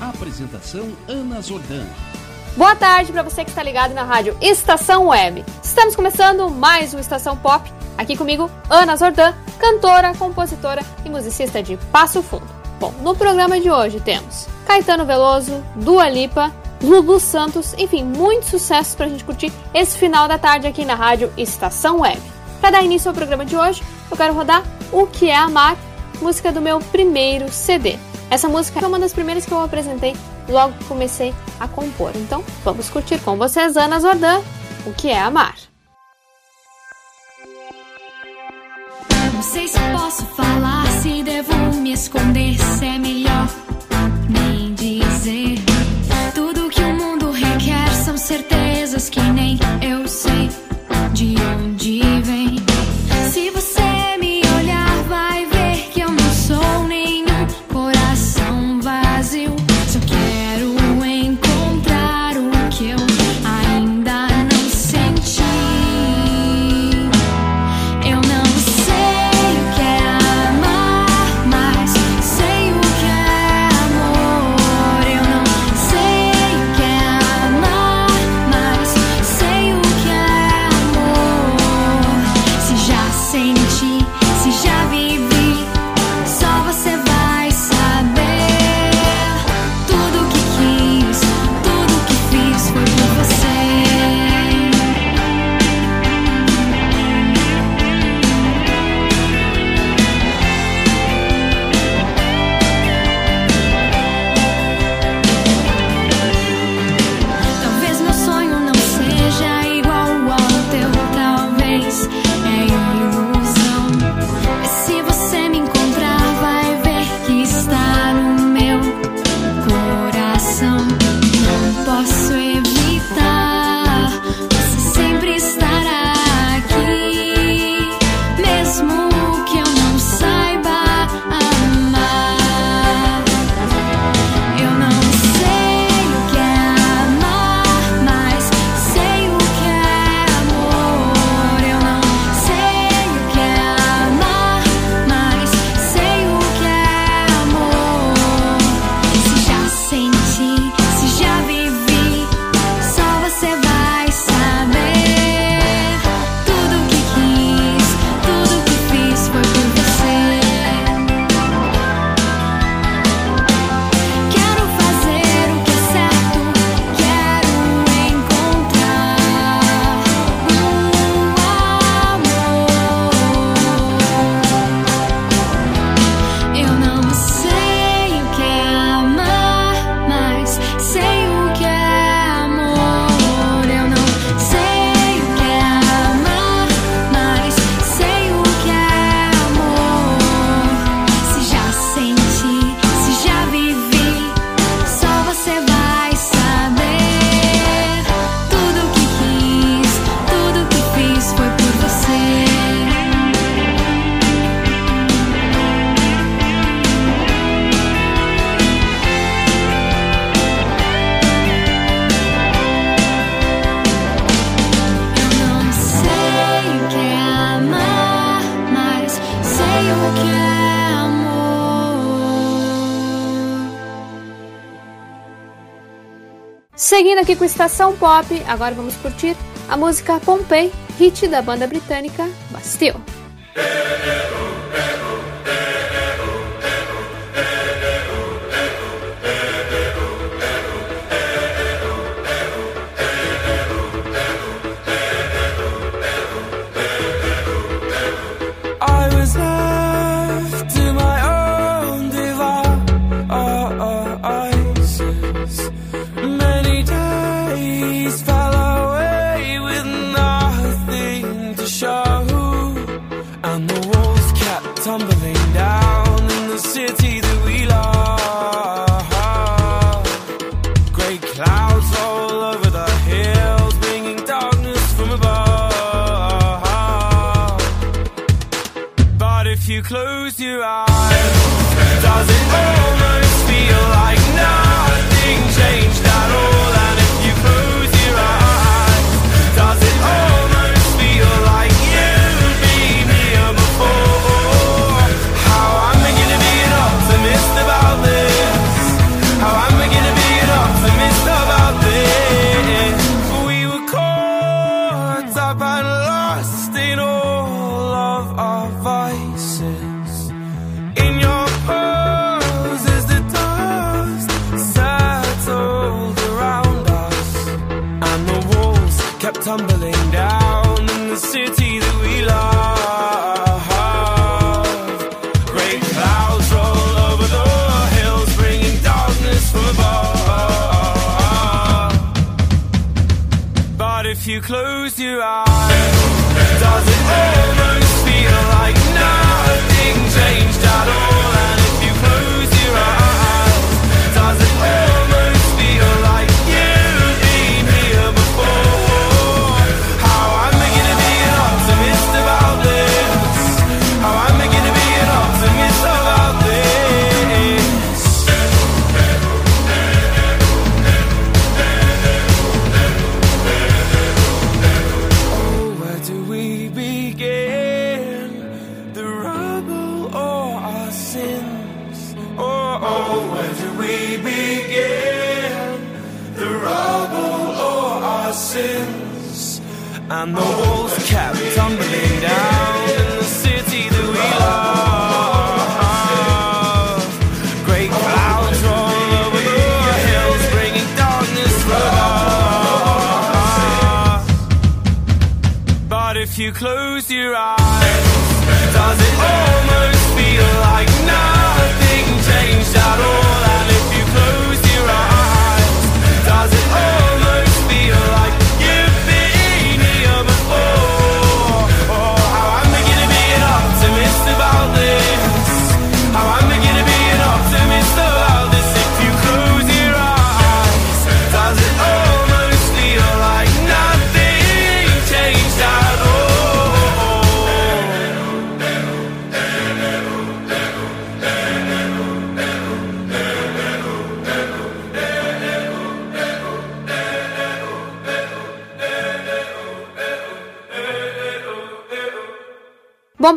Apresentação Ana Zordan. Boa tarde para você que está ligado na rádio Estação Web. Estamos começando mais um Estação Pop. Aqui comigo, Ana Zordan, cantora, compositora e musicista de Passo Fundo. Bom, no programa de hoje temos Caetano Veloso, Dua Lipa, Lulu Santos, enfim, muitos sucessos para a gente curtir esse final da tarde aqui na rádio Estação Web. Para dar início ao programa de hoje, eu quero rodar O Que É Amar, música do meu primeiro CD. Essa música foi uma das primeiras que eu apresentei logo que comecei a compor. Então, vamos curtir com vocês, Ana Zordan, o que é amar. Não sei se posso falar, se devo me esconder, se é melhor nem dizer. Tudo que o mundo requer são certezas que nem eu sei de onde com Estação Pop, agora vamos curtir a música Pompei, hit da banda britânica Bastille. Lost in all of our vices. In your poses, is the dust settled around us, and the walls kept tumbling down in the city that we love. Great clouds roll over the hills, bringing darkness from above. But if you close claro.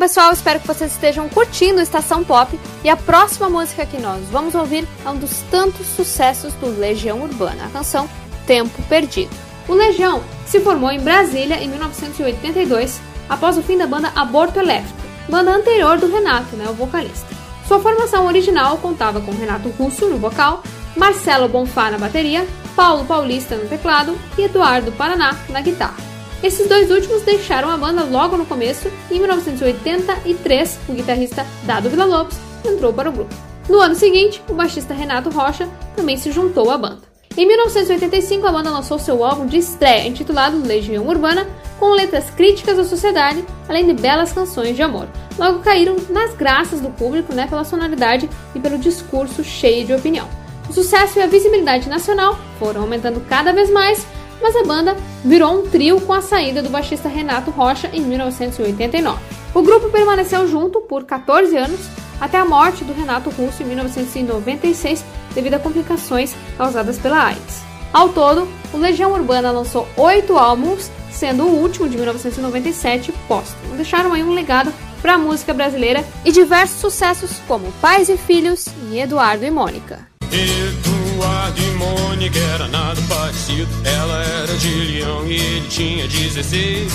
Pessoal, espero que vocês estejam curtindo Estação Pop. E a próxima música que nós vamos ouvir é um dos tantos sucessos do Legião Urbana, a canção Tempo Perdido. O Legião se formou em Brasília em 1982, após o fim da banda Aborto Elétrico, banda anterior do Renato, né, o vocalista. Sua formação original contava com Renato Russo no vocal, Marcelo Bonfá na bateria, Paulo Paulista no teclado e Eduardo Paraná na guitarra. Esses dois últimos deixaram a banda logo no começo e em 1983 o guitarrista Dado Villa-Lobos entrou para o grupo. No ano seguinte, o baixista Renato Rocha também se juntou à banda. Em 1985, a banda lançou seu álbum de estreia, intitulado Legião Urbana, com letras críticas à sociedade, além de belas canções de amor. Logo caíram nas graças do público né, pela sonoridade e pelo discurso cheio de opinião. O sucesso e a visibilidade nacional foram aumentando cada vez mais, mas a banda virou um trio com a saída do baixista Renato Rocha em 1989. O grupo permaneceu junto por 14 anos, até a morte do Renato Russo em 1996 devido a complicações causadas pela AIDS. Ao todo, o Legião Urbana lançou oito álbuns, sendo o último de 1997 póstumo. Deixaram aí um legado para a música brasileira e diversos sucessos como Pais e Filhos e Eduardo e Mônica. Eduardo e Mônica era nada parecido. Ela era de leão e ele tinha 16.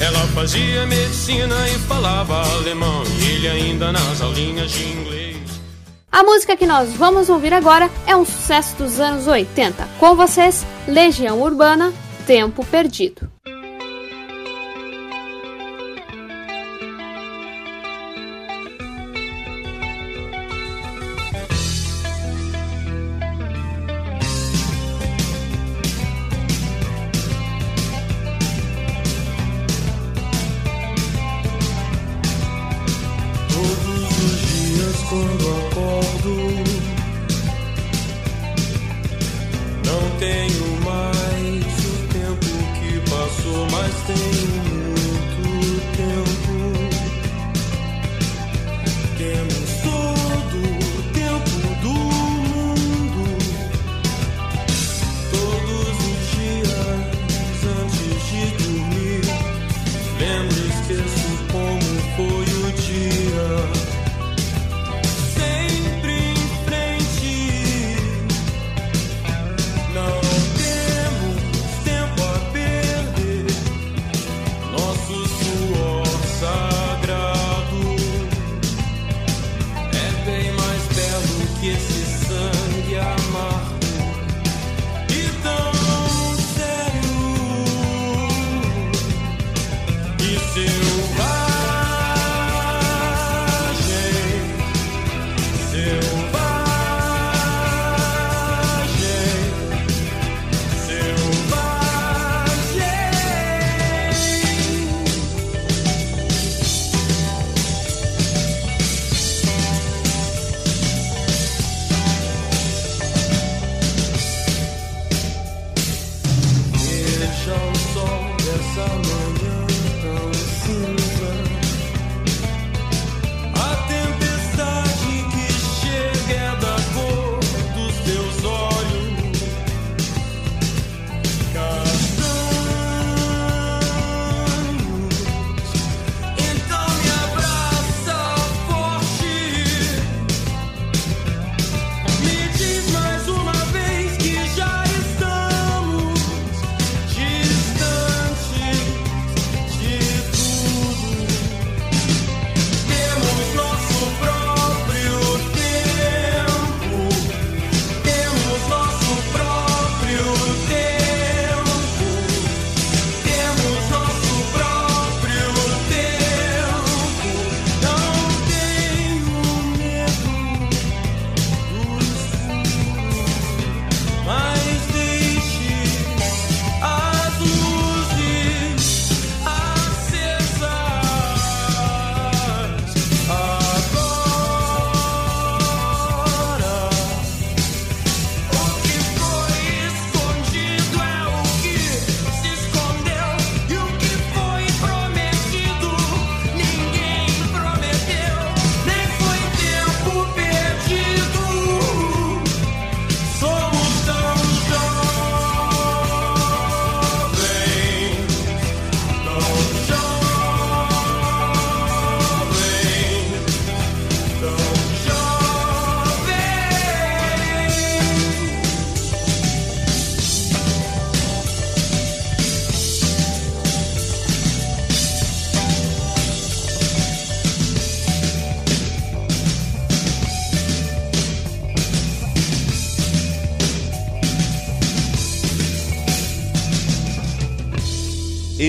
Ela fazia medicina e falava alemão. E ele ainda nas aulinhas de inglês. A música que nós vamos ouvir agora é um sucesso dos anos 80. Com vocês, Legião Urbana, Tempo Perdido.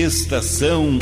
Estação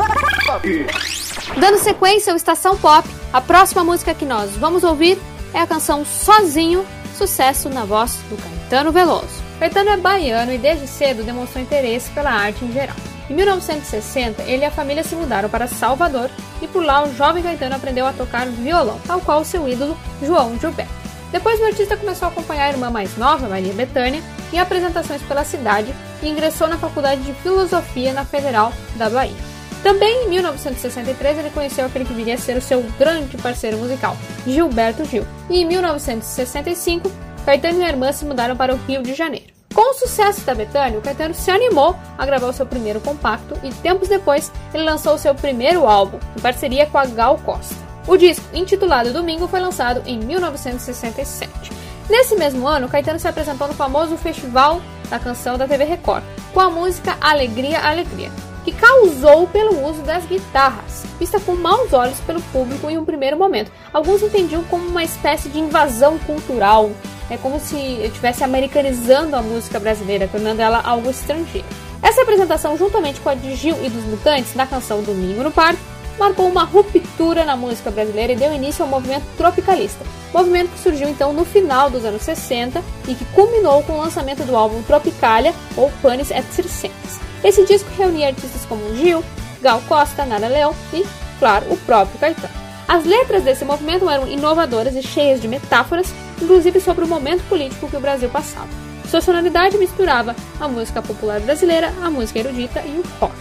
Dando sequência ao Estação Pop, a próxima música que nós vamos ouvir é a canção Sozinho, sucesso na voz do Caetano Veloso. Caetano é baiano e desde cedo demonstrou interesse pela arte em geral. Em 1960, ele e a família se mudaram para Salvador e por lá o jovem Caetano aprendeu a tocar violão, tal qual seu ídolo João Gilberto. Depois o artista começou a acompanhar a irmã mais nova, Maria Bethânia, em apresentações pela cidade e ingressou na Faculdade de Filosofia na Federal da Bahia. Também em 1963 ele conheceu aquele que viria a ser o seu grande parceiro musical, Gilberto Gil. E em 1965, Caetano e a irmã se mudaram para o Rio de Janeiro. Com o sucesso da Betânia, o Caetano se animou a gravar o seu primeiro compacto e tempos depois ele lançou o seu primeiro álbum, em parceria com a Gal Costa. O disco, intitulado Domingo, foi lançado em 1967. Nesse mesmo ano, Caetano se apresentou no famoso Festival da Canção da TV Record, com a música Alegria, Alegria, que causou pelo uso das guitarras, vista com maus olhos pelo público em um primeiro momento. Alguns entendiam como uma espécie de invasão cultural, é como se estivesse americanizando a música brasileira, tornando ela algo estrangeiro. Essa apresentação, juntamente com a de Gil e dos Mutantes na canção Domingo no Parque, marcou uma ruptura na música brasileira e deu início ao movimento tropicalista, movimento que surgiu então no final dos anos 60 e que culminou com o lançamento do álbum Tropicalia ou Panis et Circenses. Esse disco reunia artistas como Gil, Gal Costa, Nara Leão e, claro, o próprio Caetano. As letras desse movimento eram inovadoras e cheias de metáforas, inclusive sobre o momento político que o Brasil passava. Sua sonoridade misturava a música popular brasileira, a música erudita e o rock.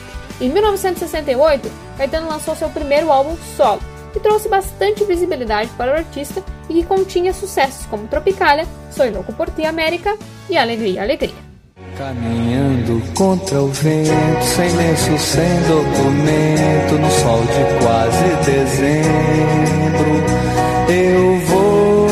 Em 1968, Caetano lançou seu primeiro álbum solo, que trouxe bastante visibilidade para o artista e que continha sucessos como Tropicália, Sou Louco por Ti América e Alegria, Alegria. Caminhando contra o vento, sem lenço, sem documento, no sol de quase dezembro, eu vou.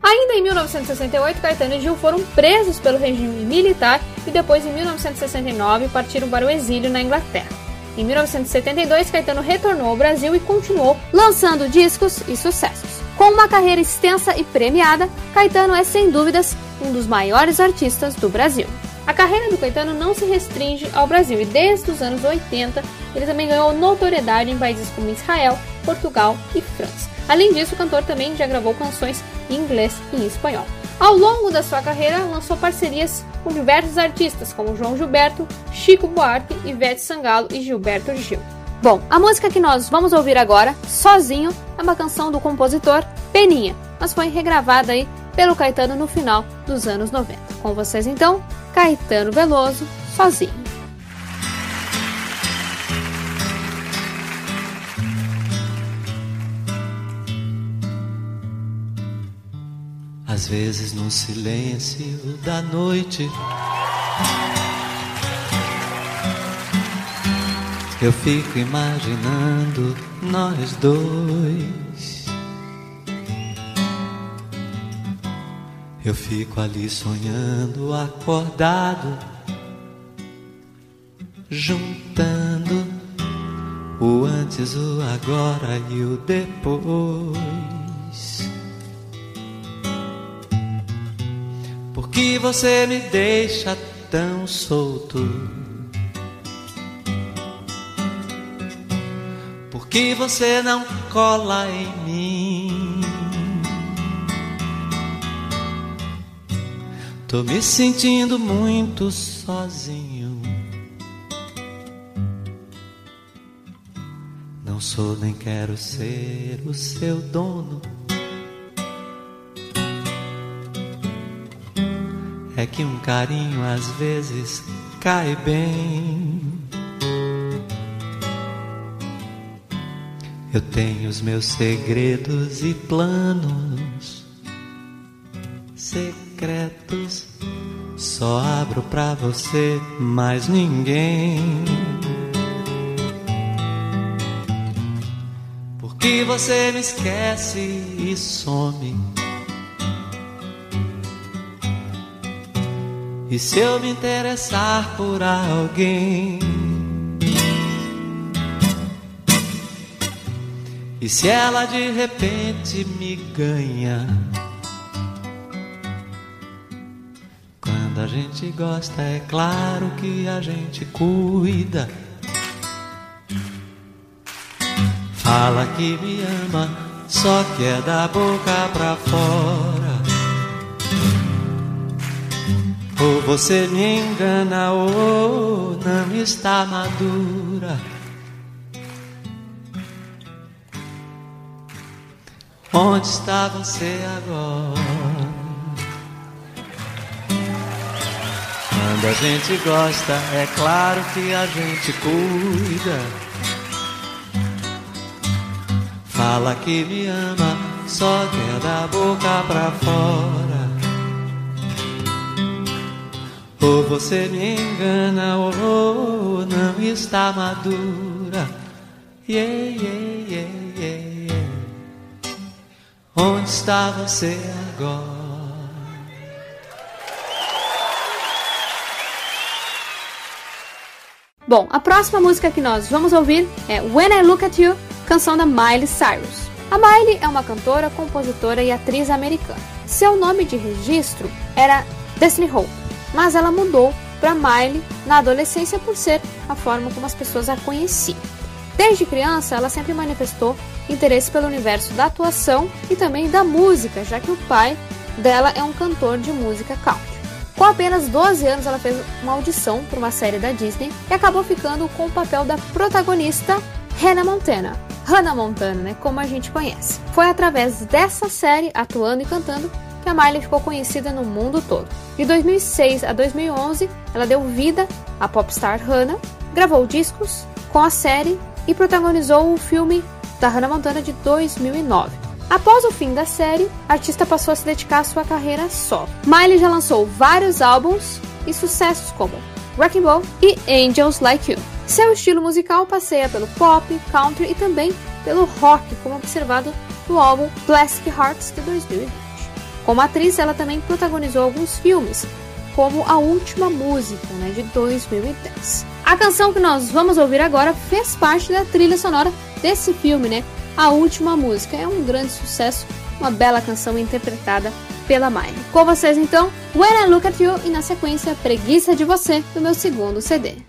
Ainda em 1968, Caetano e Gil foram presos pelo regime militar e depois, em 1969, partiram para o exílio na Inglaterra. Em 1972, Caetano retornou ao Brasil e continuou lançando discos e sucessos. Com uma carreira extensa e premiada, Caetano é sem dúvidas um dos maiores artistas do Brasil. A carreira do Caetano não se restringe ao Brasil e desde os anos 80 ele também ganhou notoriedade em países como Israel, Portugal e França. Além disso, o cantor também já gravou canções em inglês e em espanhol. Ao longo da sua carreira, lançou parcerias com diversos artistas como João Gilberto, Chico Buarque, Ivete Sangalo e Gilberto Gil. Bom, a música que nós vamos ouvir agora, Sozinho, é uma canção do compositor Peninha, mas foi regravada aí pelo Caetano no final dos anos 90. Com vocês então, Caetano Veloso, Sozinho. Às vezes no silêncio da noite Eu fico imaginando nós dois. Eu fico ali sonhando, acordado, juntando o antes, o agora e o depois. Que você me deixa tão solto? Por que você não cola em mim? Tô me sentindo muito sozinho. Não sou nem quero ser o seu dono. Que um carinho às vezes cai bem. Eu tenho os meus segredos e planos secretos. Só abro pra você, mais ninguém. Porque você me esquece e some. E se eu me interessar por alguém? E se ela de repente me ganha? Quando a gente gosta, é claro que a gente cuida. Fala que me ama, só que é da boca pra fora. Ou você me engana, ou não está madura. Onde está você agora? Quando a gente gosta, é claro que a gente cuida. Fala que me ama, só que é da boca pra fora. Ou você me engana, ou não está madura. Yeah, yeah, yeah, yeah, yeah. Onde está você agora? Bom, a próxima música que nós vamos ouvir é When I Look at You, canção da Miley Cyrus. A Miley é uma cantora, compositora e atriz americana. Seu nome de registro era Destiny Hope, mas ela mudou para Miley na adolescência por ser a forma como as pessoas a conheciam. Desde criança, ela sempre manifestou interesse pelo universo da atuação e também da música, já que o pai dela é um cantor de música country. Com apenas 12 anos, ela fez uma audição para uma série da Disney e acabou ficando com o papel da protagonista Hannah Montana. Hannah Montana, né, como a gente conhece. Foi através dessa série, atuando e cantando, a Miley ficou conhecida no mundo todo. De 2006 a 2011, ela deu vida à popstar Hannah, gravou discos com a série e protagonizou o filme da Hannah Montana de 2009. Após o fim da série, a artista passou a se dedicar à sua carreira solo. Miley já lançou vários álbuns e sucessos como Wrecking Ball e Angels Like You. Seu estilo musical passeia pelo pop, country e também pelo rock, como observado no álbum Plastic Hearts de 2020. Como atriz, ela também protagonizou alguns filmes, como A Última Música, né, de 2010. A canção que nós vamos ouvir agora fez parte da trilha sonora desse filme, né? A Última Música. É um grande sucesso, uma bela canção interpretada pela Miley. Com vocês então, When I Look at You e na sequência Preguiça de Você, do meu segundo CD.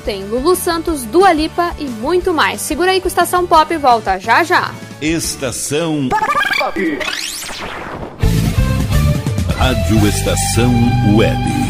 tem Lulu Santos, Dua Lipa e muito mais. Segura aí que o Estação Pop volta já já. Estação Pop. Rádio Estação Web.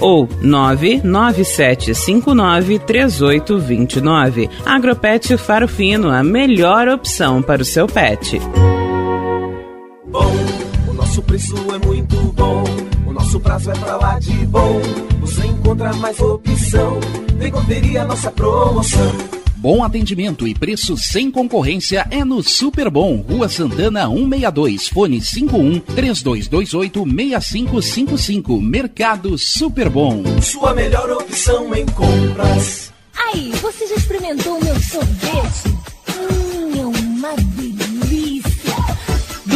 ou 99759 3829. Agropet Faro Fino, a melhor opção para o seu pet. Bom, o nosso preço é muito bom. O nosso prazo é pra lá de bom. Você encontra mais opção. Vem conferir a nossa promoção. Bom atendimento e preço sem concorrência é no Super Bom, Rua Santana 162, fone 51 3228 6555. Mercado Super Bom. Sua melhor opção em compras. Aí, você já experimentou o meu sorvete? Hum, é uma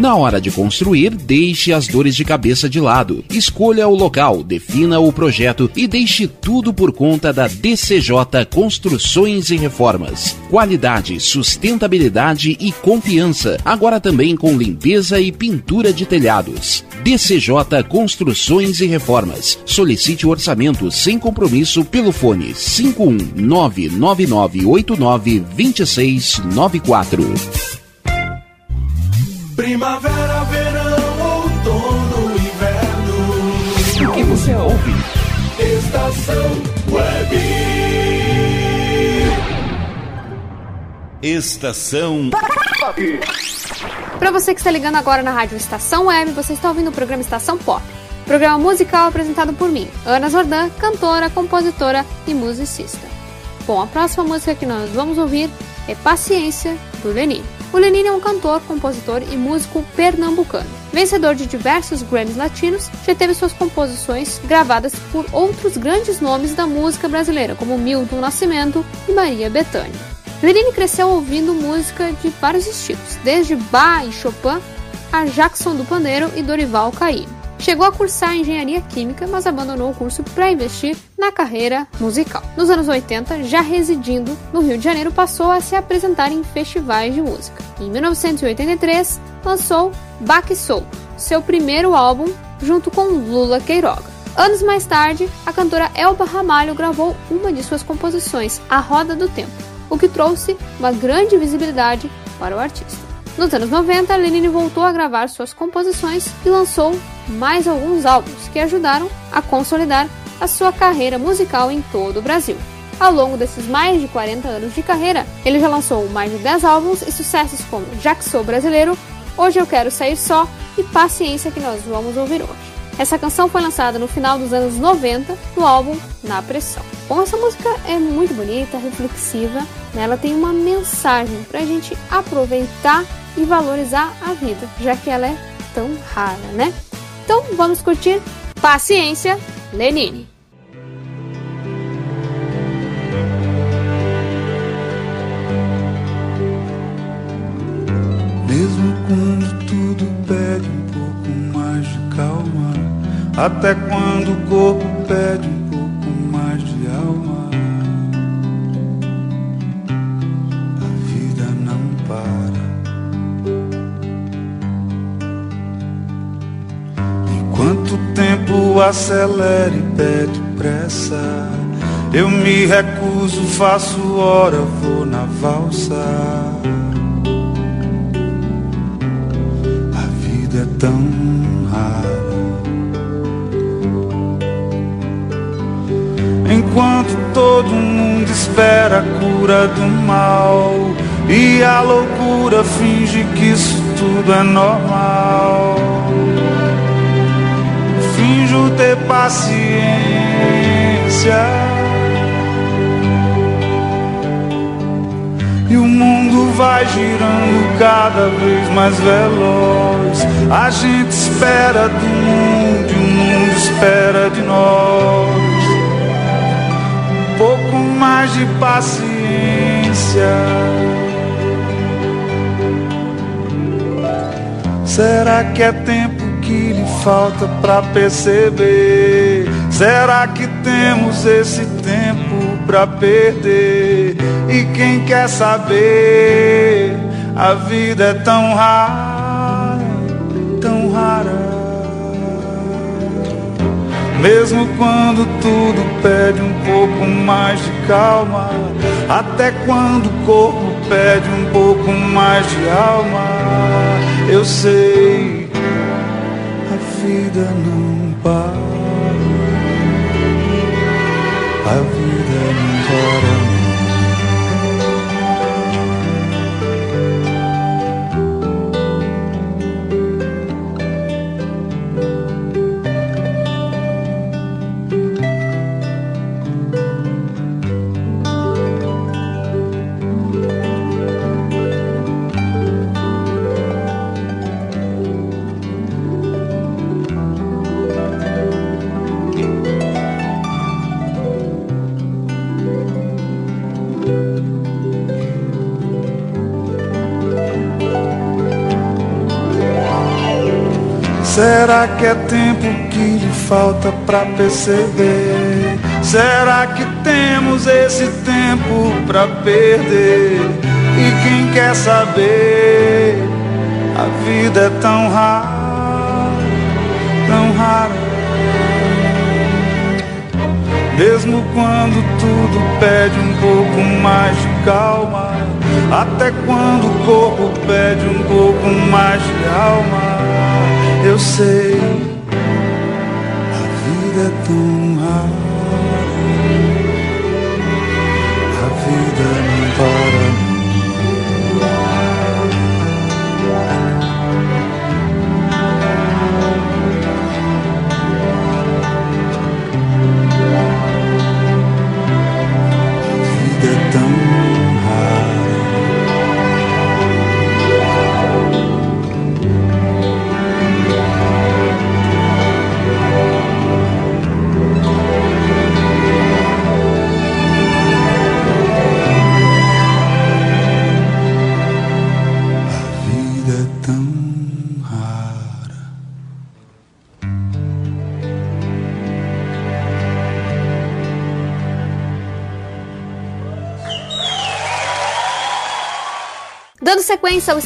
Na hora de construir, deixe as dores de cabeça de lado. Escolha o local, defina o projeto e deixe tudo por conta da DCJ Construções e Reformas. Qualidade, sustentabilidade e confiança. Agora também com limpeza e pintura de telhados. DCJ Construções e Reformas. Solicite o orçamento sem compromisso pelo fone 51999892694. Primavera, verão, outono, inverno. O que você ouve? Estação Web. Estação Para você que está ligando agora na rádio Estação Web, você está ouvindo o programa Estação Pop. Programa musical apresentado por mim, Ana Zordan, cantora, compositora e musicista. Bom, a próxima música que nós vamos ouvir é Paciência, do Lenine. O Lenine é um cantor, compositor e músico pernambucano. Vencedor de diversos Grammys latinos, já teve suas composições gravadas por outros grandes nomes da música brasileira, como Milton Nascimento e Maria Bethânia. Lenine cresceu ouvindo música de vários estilos, desde Bach e Chopin a Jackson do Pandeiro e Dorival Caymmi. Chegou a cursar engenharia química, mas abandonou o curso para investir na carreira musical. Nos anos 80, já residindo no Rio de Janeiro, passou a se apresentar em festivais de música. Em 1983, lançou Baque Soul, seu primeiro álbum, junto com Lula Queiroga. Anos mais tarde, a cantora Elba Ramalho gravou uma de suas composições, A Roda do Tempo, o que trouxe uma grande visibilidade para o artista. Nos anos 90, Lenine voltou a gravar suas composições e lançou mais alguns álbuns que ajudaram a consolidar a sua carreira musical em todo o Brasil. Ao longo desses mais de 40 anos de carreira, ele já lançou mais de 10 álbuns e sucessos como Já que Sou Brasileiro, Hoje Eu Quero Sair Só e Paciência que nós vamos ouvir hoje. Essa canção foi lançada no final dos anos 90 no álbum Na Pressão. Bom, essa música é muito bonita, reflexiva, né? ela tem uma mensagem para a gente aproveitar e valorizar a vida, já que ela é tão rara, né? Então vamos curtir Paciência, Lenine. Até quando o corpo pede um pouco mais de alma, a vida não para. Enquanto o tempo acelera e pede pressa, eu me recuso, faço hora, vou na valsa. A vida é tão rara. enquanto todo mundo espera a cura do mal. E a loucura finge que isso tudo é normal. Finjo ter paciência. E o mundo vai girando cada vez mais veloz. A gente espera do mundo e o mundo espera de nós. De paciência. Será que é tempo que lhe falta pra perceber? Será que temos esse tempo pra perder? E quem quer saber? A vida é tão rara, Mesmo quando tudo pede um pouco mais de calma, até quando o corpo pede um pouco mais de alma, eu sei, a vida não para. A vida não para. Será que é tempo que lhe falta pra perceber? Será que temos esse tempo pra perder? E quem quer saber? A vida é tão rara, tão rara. Mesmo quando tudo pede um pouco mais de calma, até quando o corpo pede um pouco mais de alma, eu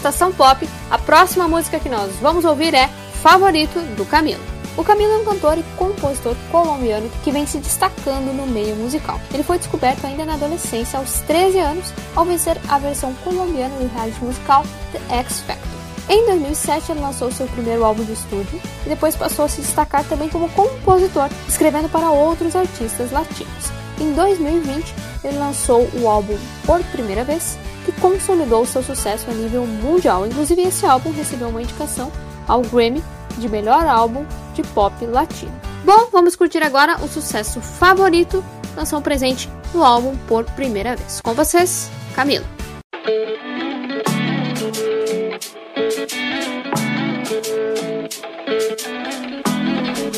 Estação Pop, a próxima música que nós vamos ouvir é Favorito do Camilo. O Camilo é um cantor e compositor colombiano que vem se destacando no meio musical. Ele foi descoberto ainda na adolescência, aos 13 anos, ao vencer a versão colombiana do reality musical The X Factor. Em 2007, ele lançou seu primeiro álbum de estúdio e depois passou a se destacar também como compositor, escrevendo para outros artistas latinos. Em 2020, ele lançou o álbum Por Primeira Vez, consolidou seu sucesso a nível mundial. Inclusive, esse álbum recebeu uma indicação ao Grammy de melhor álbum de pop latino. Bom, vamos curtir agora o sucesso favorito, canção presente no álbum Por Primeira Vez. Com vocês, Camilo.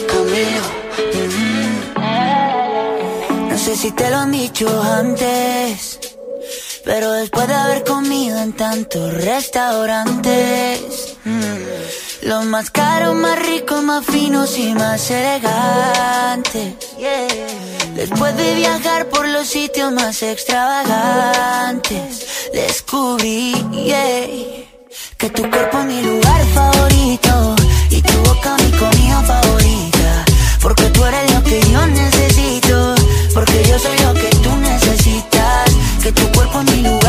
Camilo. mm. No sé si te lo han dicho antes, pero después de haber comido en tantos restaurantes, los más caros, más ricos, más finos y más elegantes. Después de viajar por los sitios más extravagantes, descubrí que tu cuerpo es mi lugar favorito y tu boca mi comida favorita. Porque tú eres lo que yo necesito, porque yo soy lo que. Que tu cuerpo es mi lugar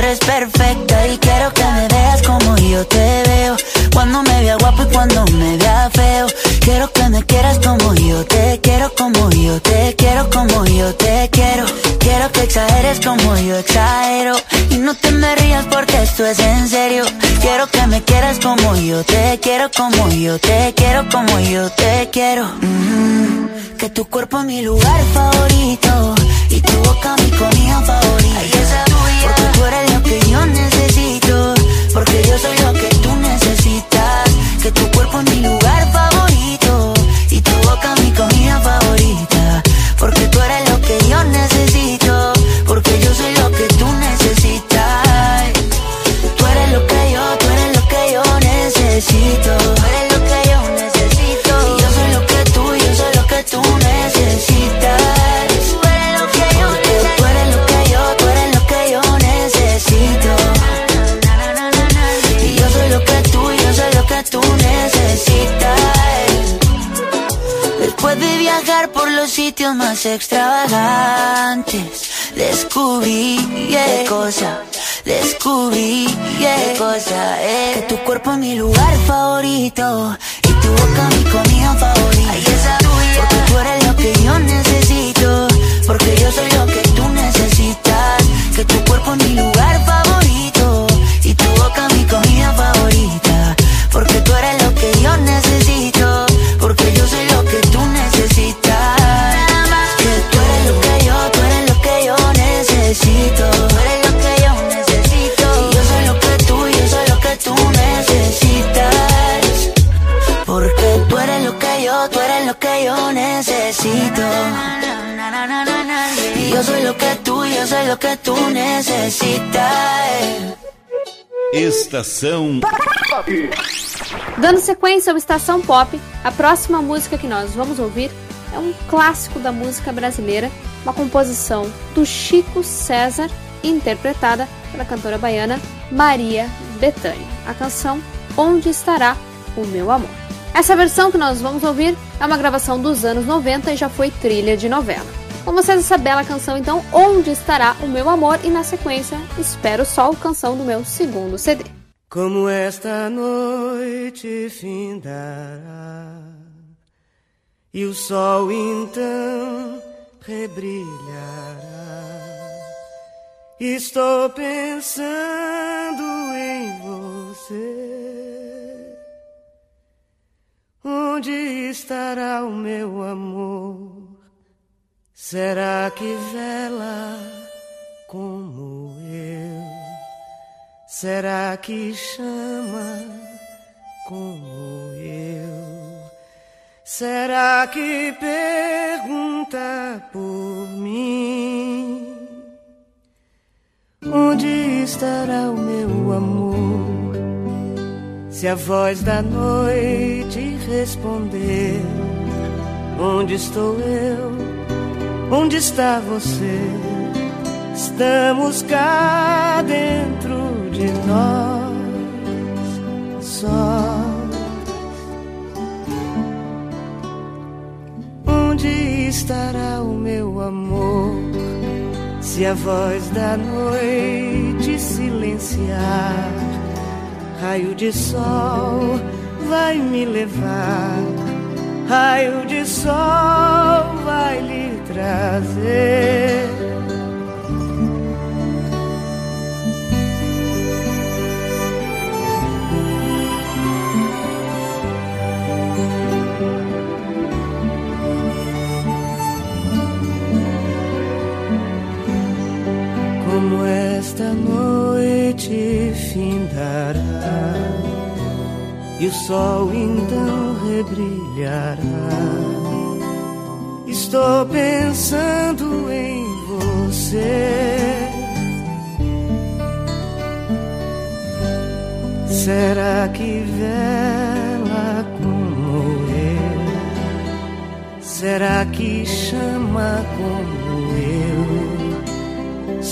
eres perfecta. Y quiero que me veas como yo te veo. Cuando me vea guapo y cuando me vea feo. Quiero que me quieras como yo te quiero, como yo te quiero, como yo te quiero. Quiero que exageres como yo exagero. No te me rías porque esto es en serio. Quiero que me quieras como yo te quiero, como yo te quiero, como yo te quiero. Mm, que tu cuerpo es mi lugar favorito. Y tu boca mi comida favorita. Porque tú eres lo que yo necesito. Porque yo soy lo que tú necesitas. Que tu cuerpo es mi lugar favorito. Estação Dando sequência ao Estação Pop, a próxima música que nós vamos ouvir é um clássico da música brasileira, uma composição do Chico César, interpretada pela cantora baiana Maria Bethânia. A canção Onde Estará o Meu Amor. Essa versão que nós vamos ouvir é uma gravação dos anos 90 e já foi trilha de novela. Com vocês essa bela canção, então, Onde Estará o Meu Amor? E na sequência, Espero Sol, canção do meu segundo CD. Como esta noite findará e o sol então rebrilhará. Estou pensando em você. Onde estará o meu amor? Será que vela como eu? Será que chama como eu? Será que pergunta por mim? Onde estará o meu amor? Se a voz da noite responder: Onde estou eu? Onde está você? Estamos cá dentro de nós, só. Onde estará o meu amor? Se a voz da noite silenciar, raio de sol vai me levar, raio de sol vai lhe trazer. Como esta noite findará e o sol então rebrilhará. Estou pensando em você. Será que vela como eu? Será que chama como?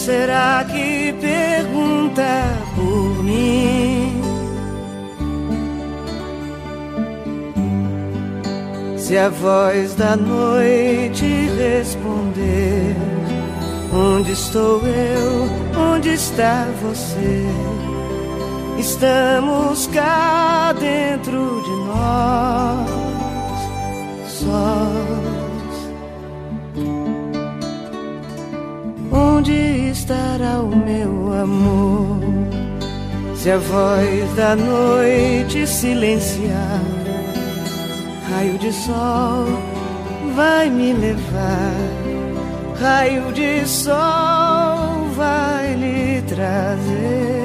Será que pergunta por mim? Se a voz da noite responder, onde estou eu? Onde está você? Estamos cá dentro de nós, sós. Onde estará o meu amor? Se a voz da noite silenciar, raio de sol vai me levar, raio de sol vai lhe trazer.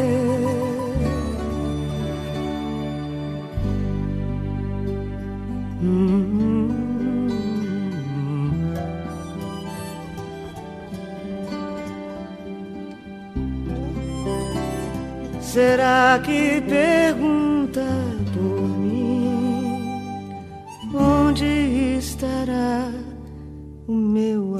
Será que pergunta por mim? Onde estará o meu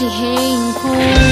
te reencontrar.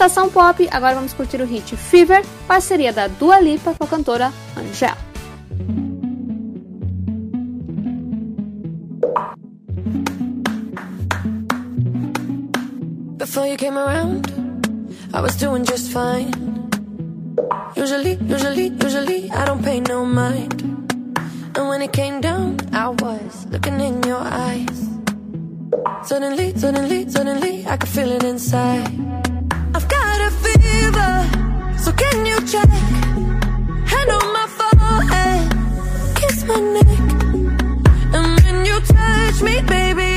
Estação Pop, agora vamos curtir o hit Fever, parceria da Dua Lipa com a cantora Angel. Before you came around, I was doing just fine. Usually, usually, usually, I don't pay no mind. And when it came down, I was looking in your eyes. Suddenly, suddenly, suddenly, I could feel it inside. So can you check? Hand on my forehead, kiss my neck. And when you touch me, baby,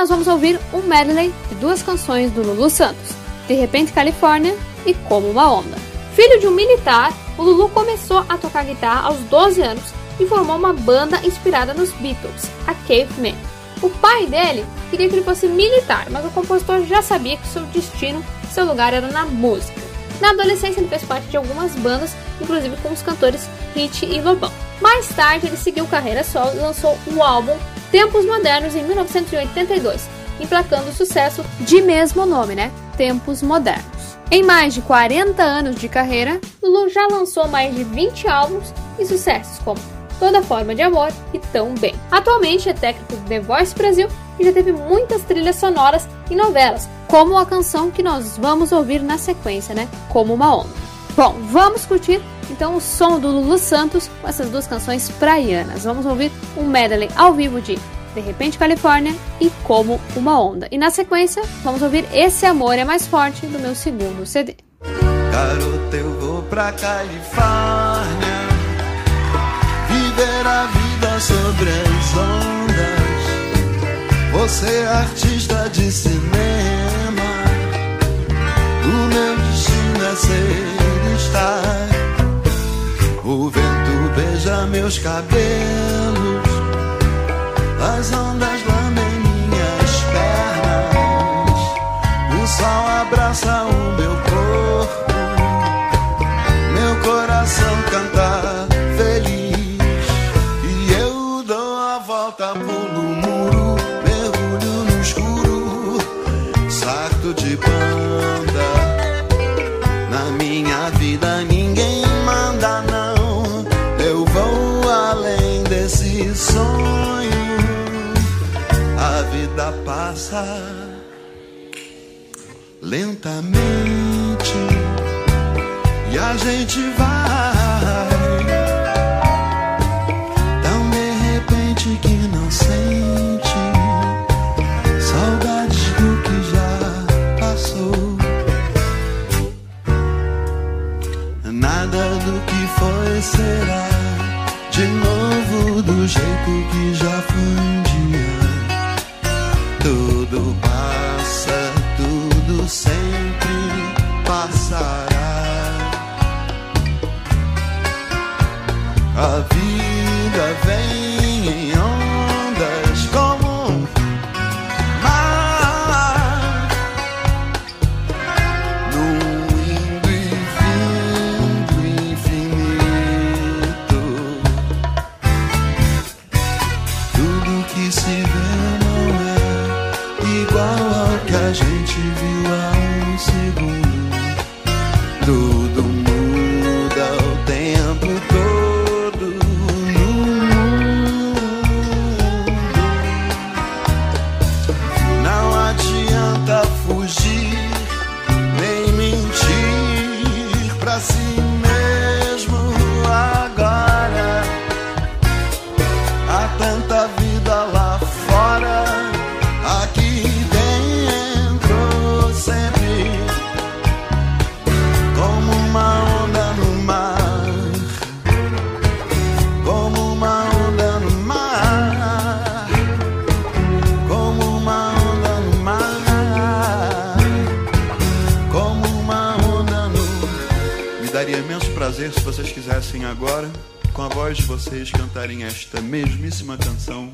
nós vamos ouvir um medley de duas canções do Lulu Santos, De Repente Califórnia e Como uma Onda. Filho de um militar, o Lulu começou a tocar guitarra aos 12 anos e formou uma banda inspirada nos Beatles, a Caveman. O pai dele queria que ele fosse militar, mas o compositor já sabia que seu destino, seu lugar era na música. Na adolescência ele fez parte de algumas bandas, inclusive com os cantores Hit e Lobão. Mais tarde ele seguiu carreira solo e lançou o álbum Tempos Modernos em 1982, emplacando o sucesso de mesmo nome, né? Tempos Modernos. Em mais de 40 anos de carreira, Lulu já lançou mais de 20 álbuns e sucessos como Toda Forma de Amor e Tão Bem. Atualmente é técnico do The Voice Brasil e já teve muitas trilhas sonoras em novelas, como a canção que nós vamos ouvir na sequência, né? Como uma onda. Bom, vamos curtir então o som do Lulu Santos com essas duas canções praianas. Vamos ouvir um medley ao vivo de De Repente Califórnia e Como uma Onda. E na sequência, vamos ouvir Esse Amor é Mais Forte do meu segundo CD. Garota, eu vou pra Califórnia Viver a vida sobre as ondas Você é artista de cinema O meu destino é ser estar O vento beija meus cabelos. As ondas vocês cantarem esta mesmíssima canção.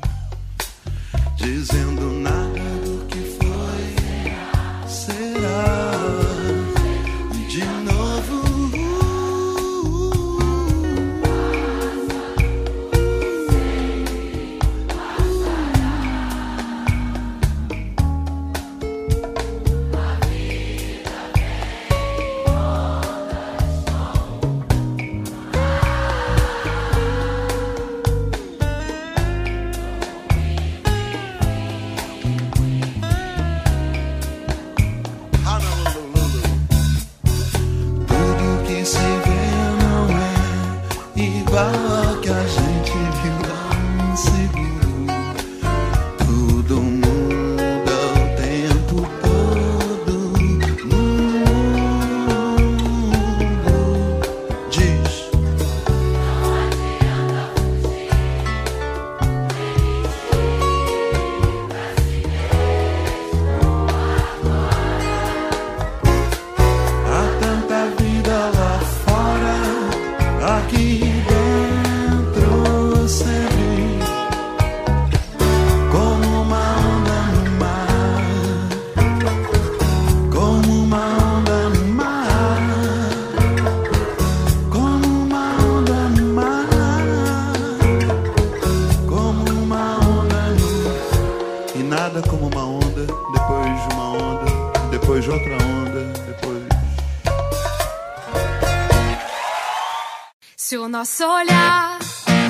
nosso olhar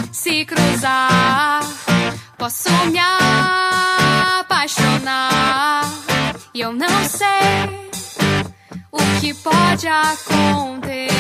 se cruzar, posso me apaixonar. E eu não sei o que pode acontecer.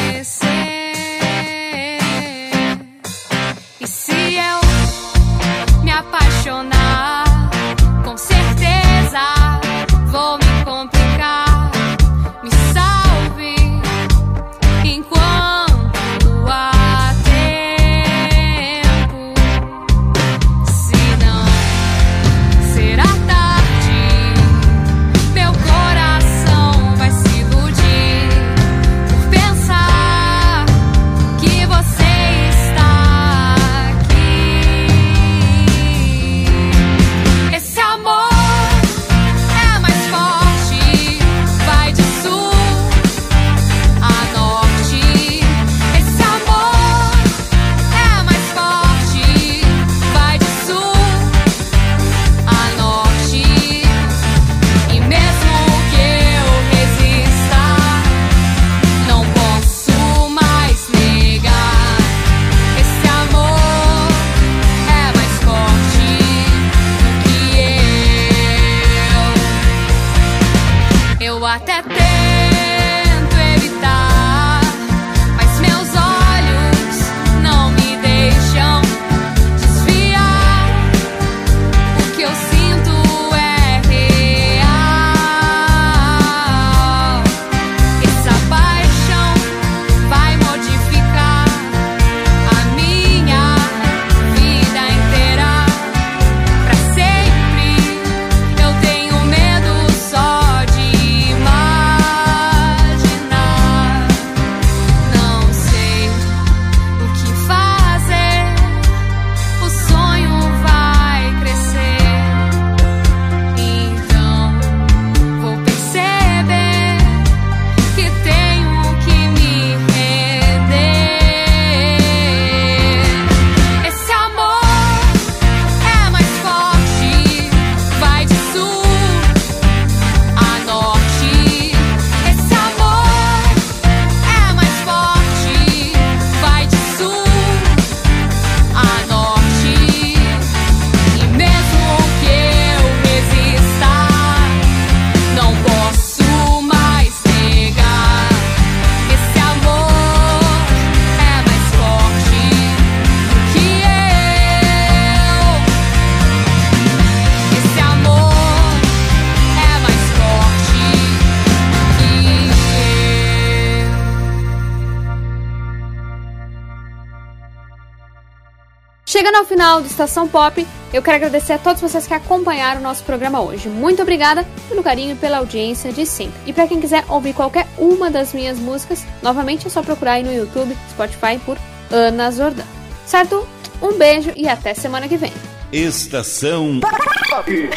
Estação Pop, eu quero agradecer a todos vocês que acompanharam o nosso programa hoje. Muito obrigada pelo carinho e pela audiência de sempre. E para quem quiser ouvir qualquer uma das minhas músicas, novamente é só procurar aí no YouTube, Spotify por Ana Zordan. Certo? Um beijo e até semana que vem. Estação Pop.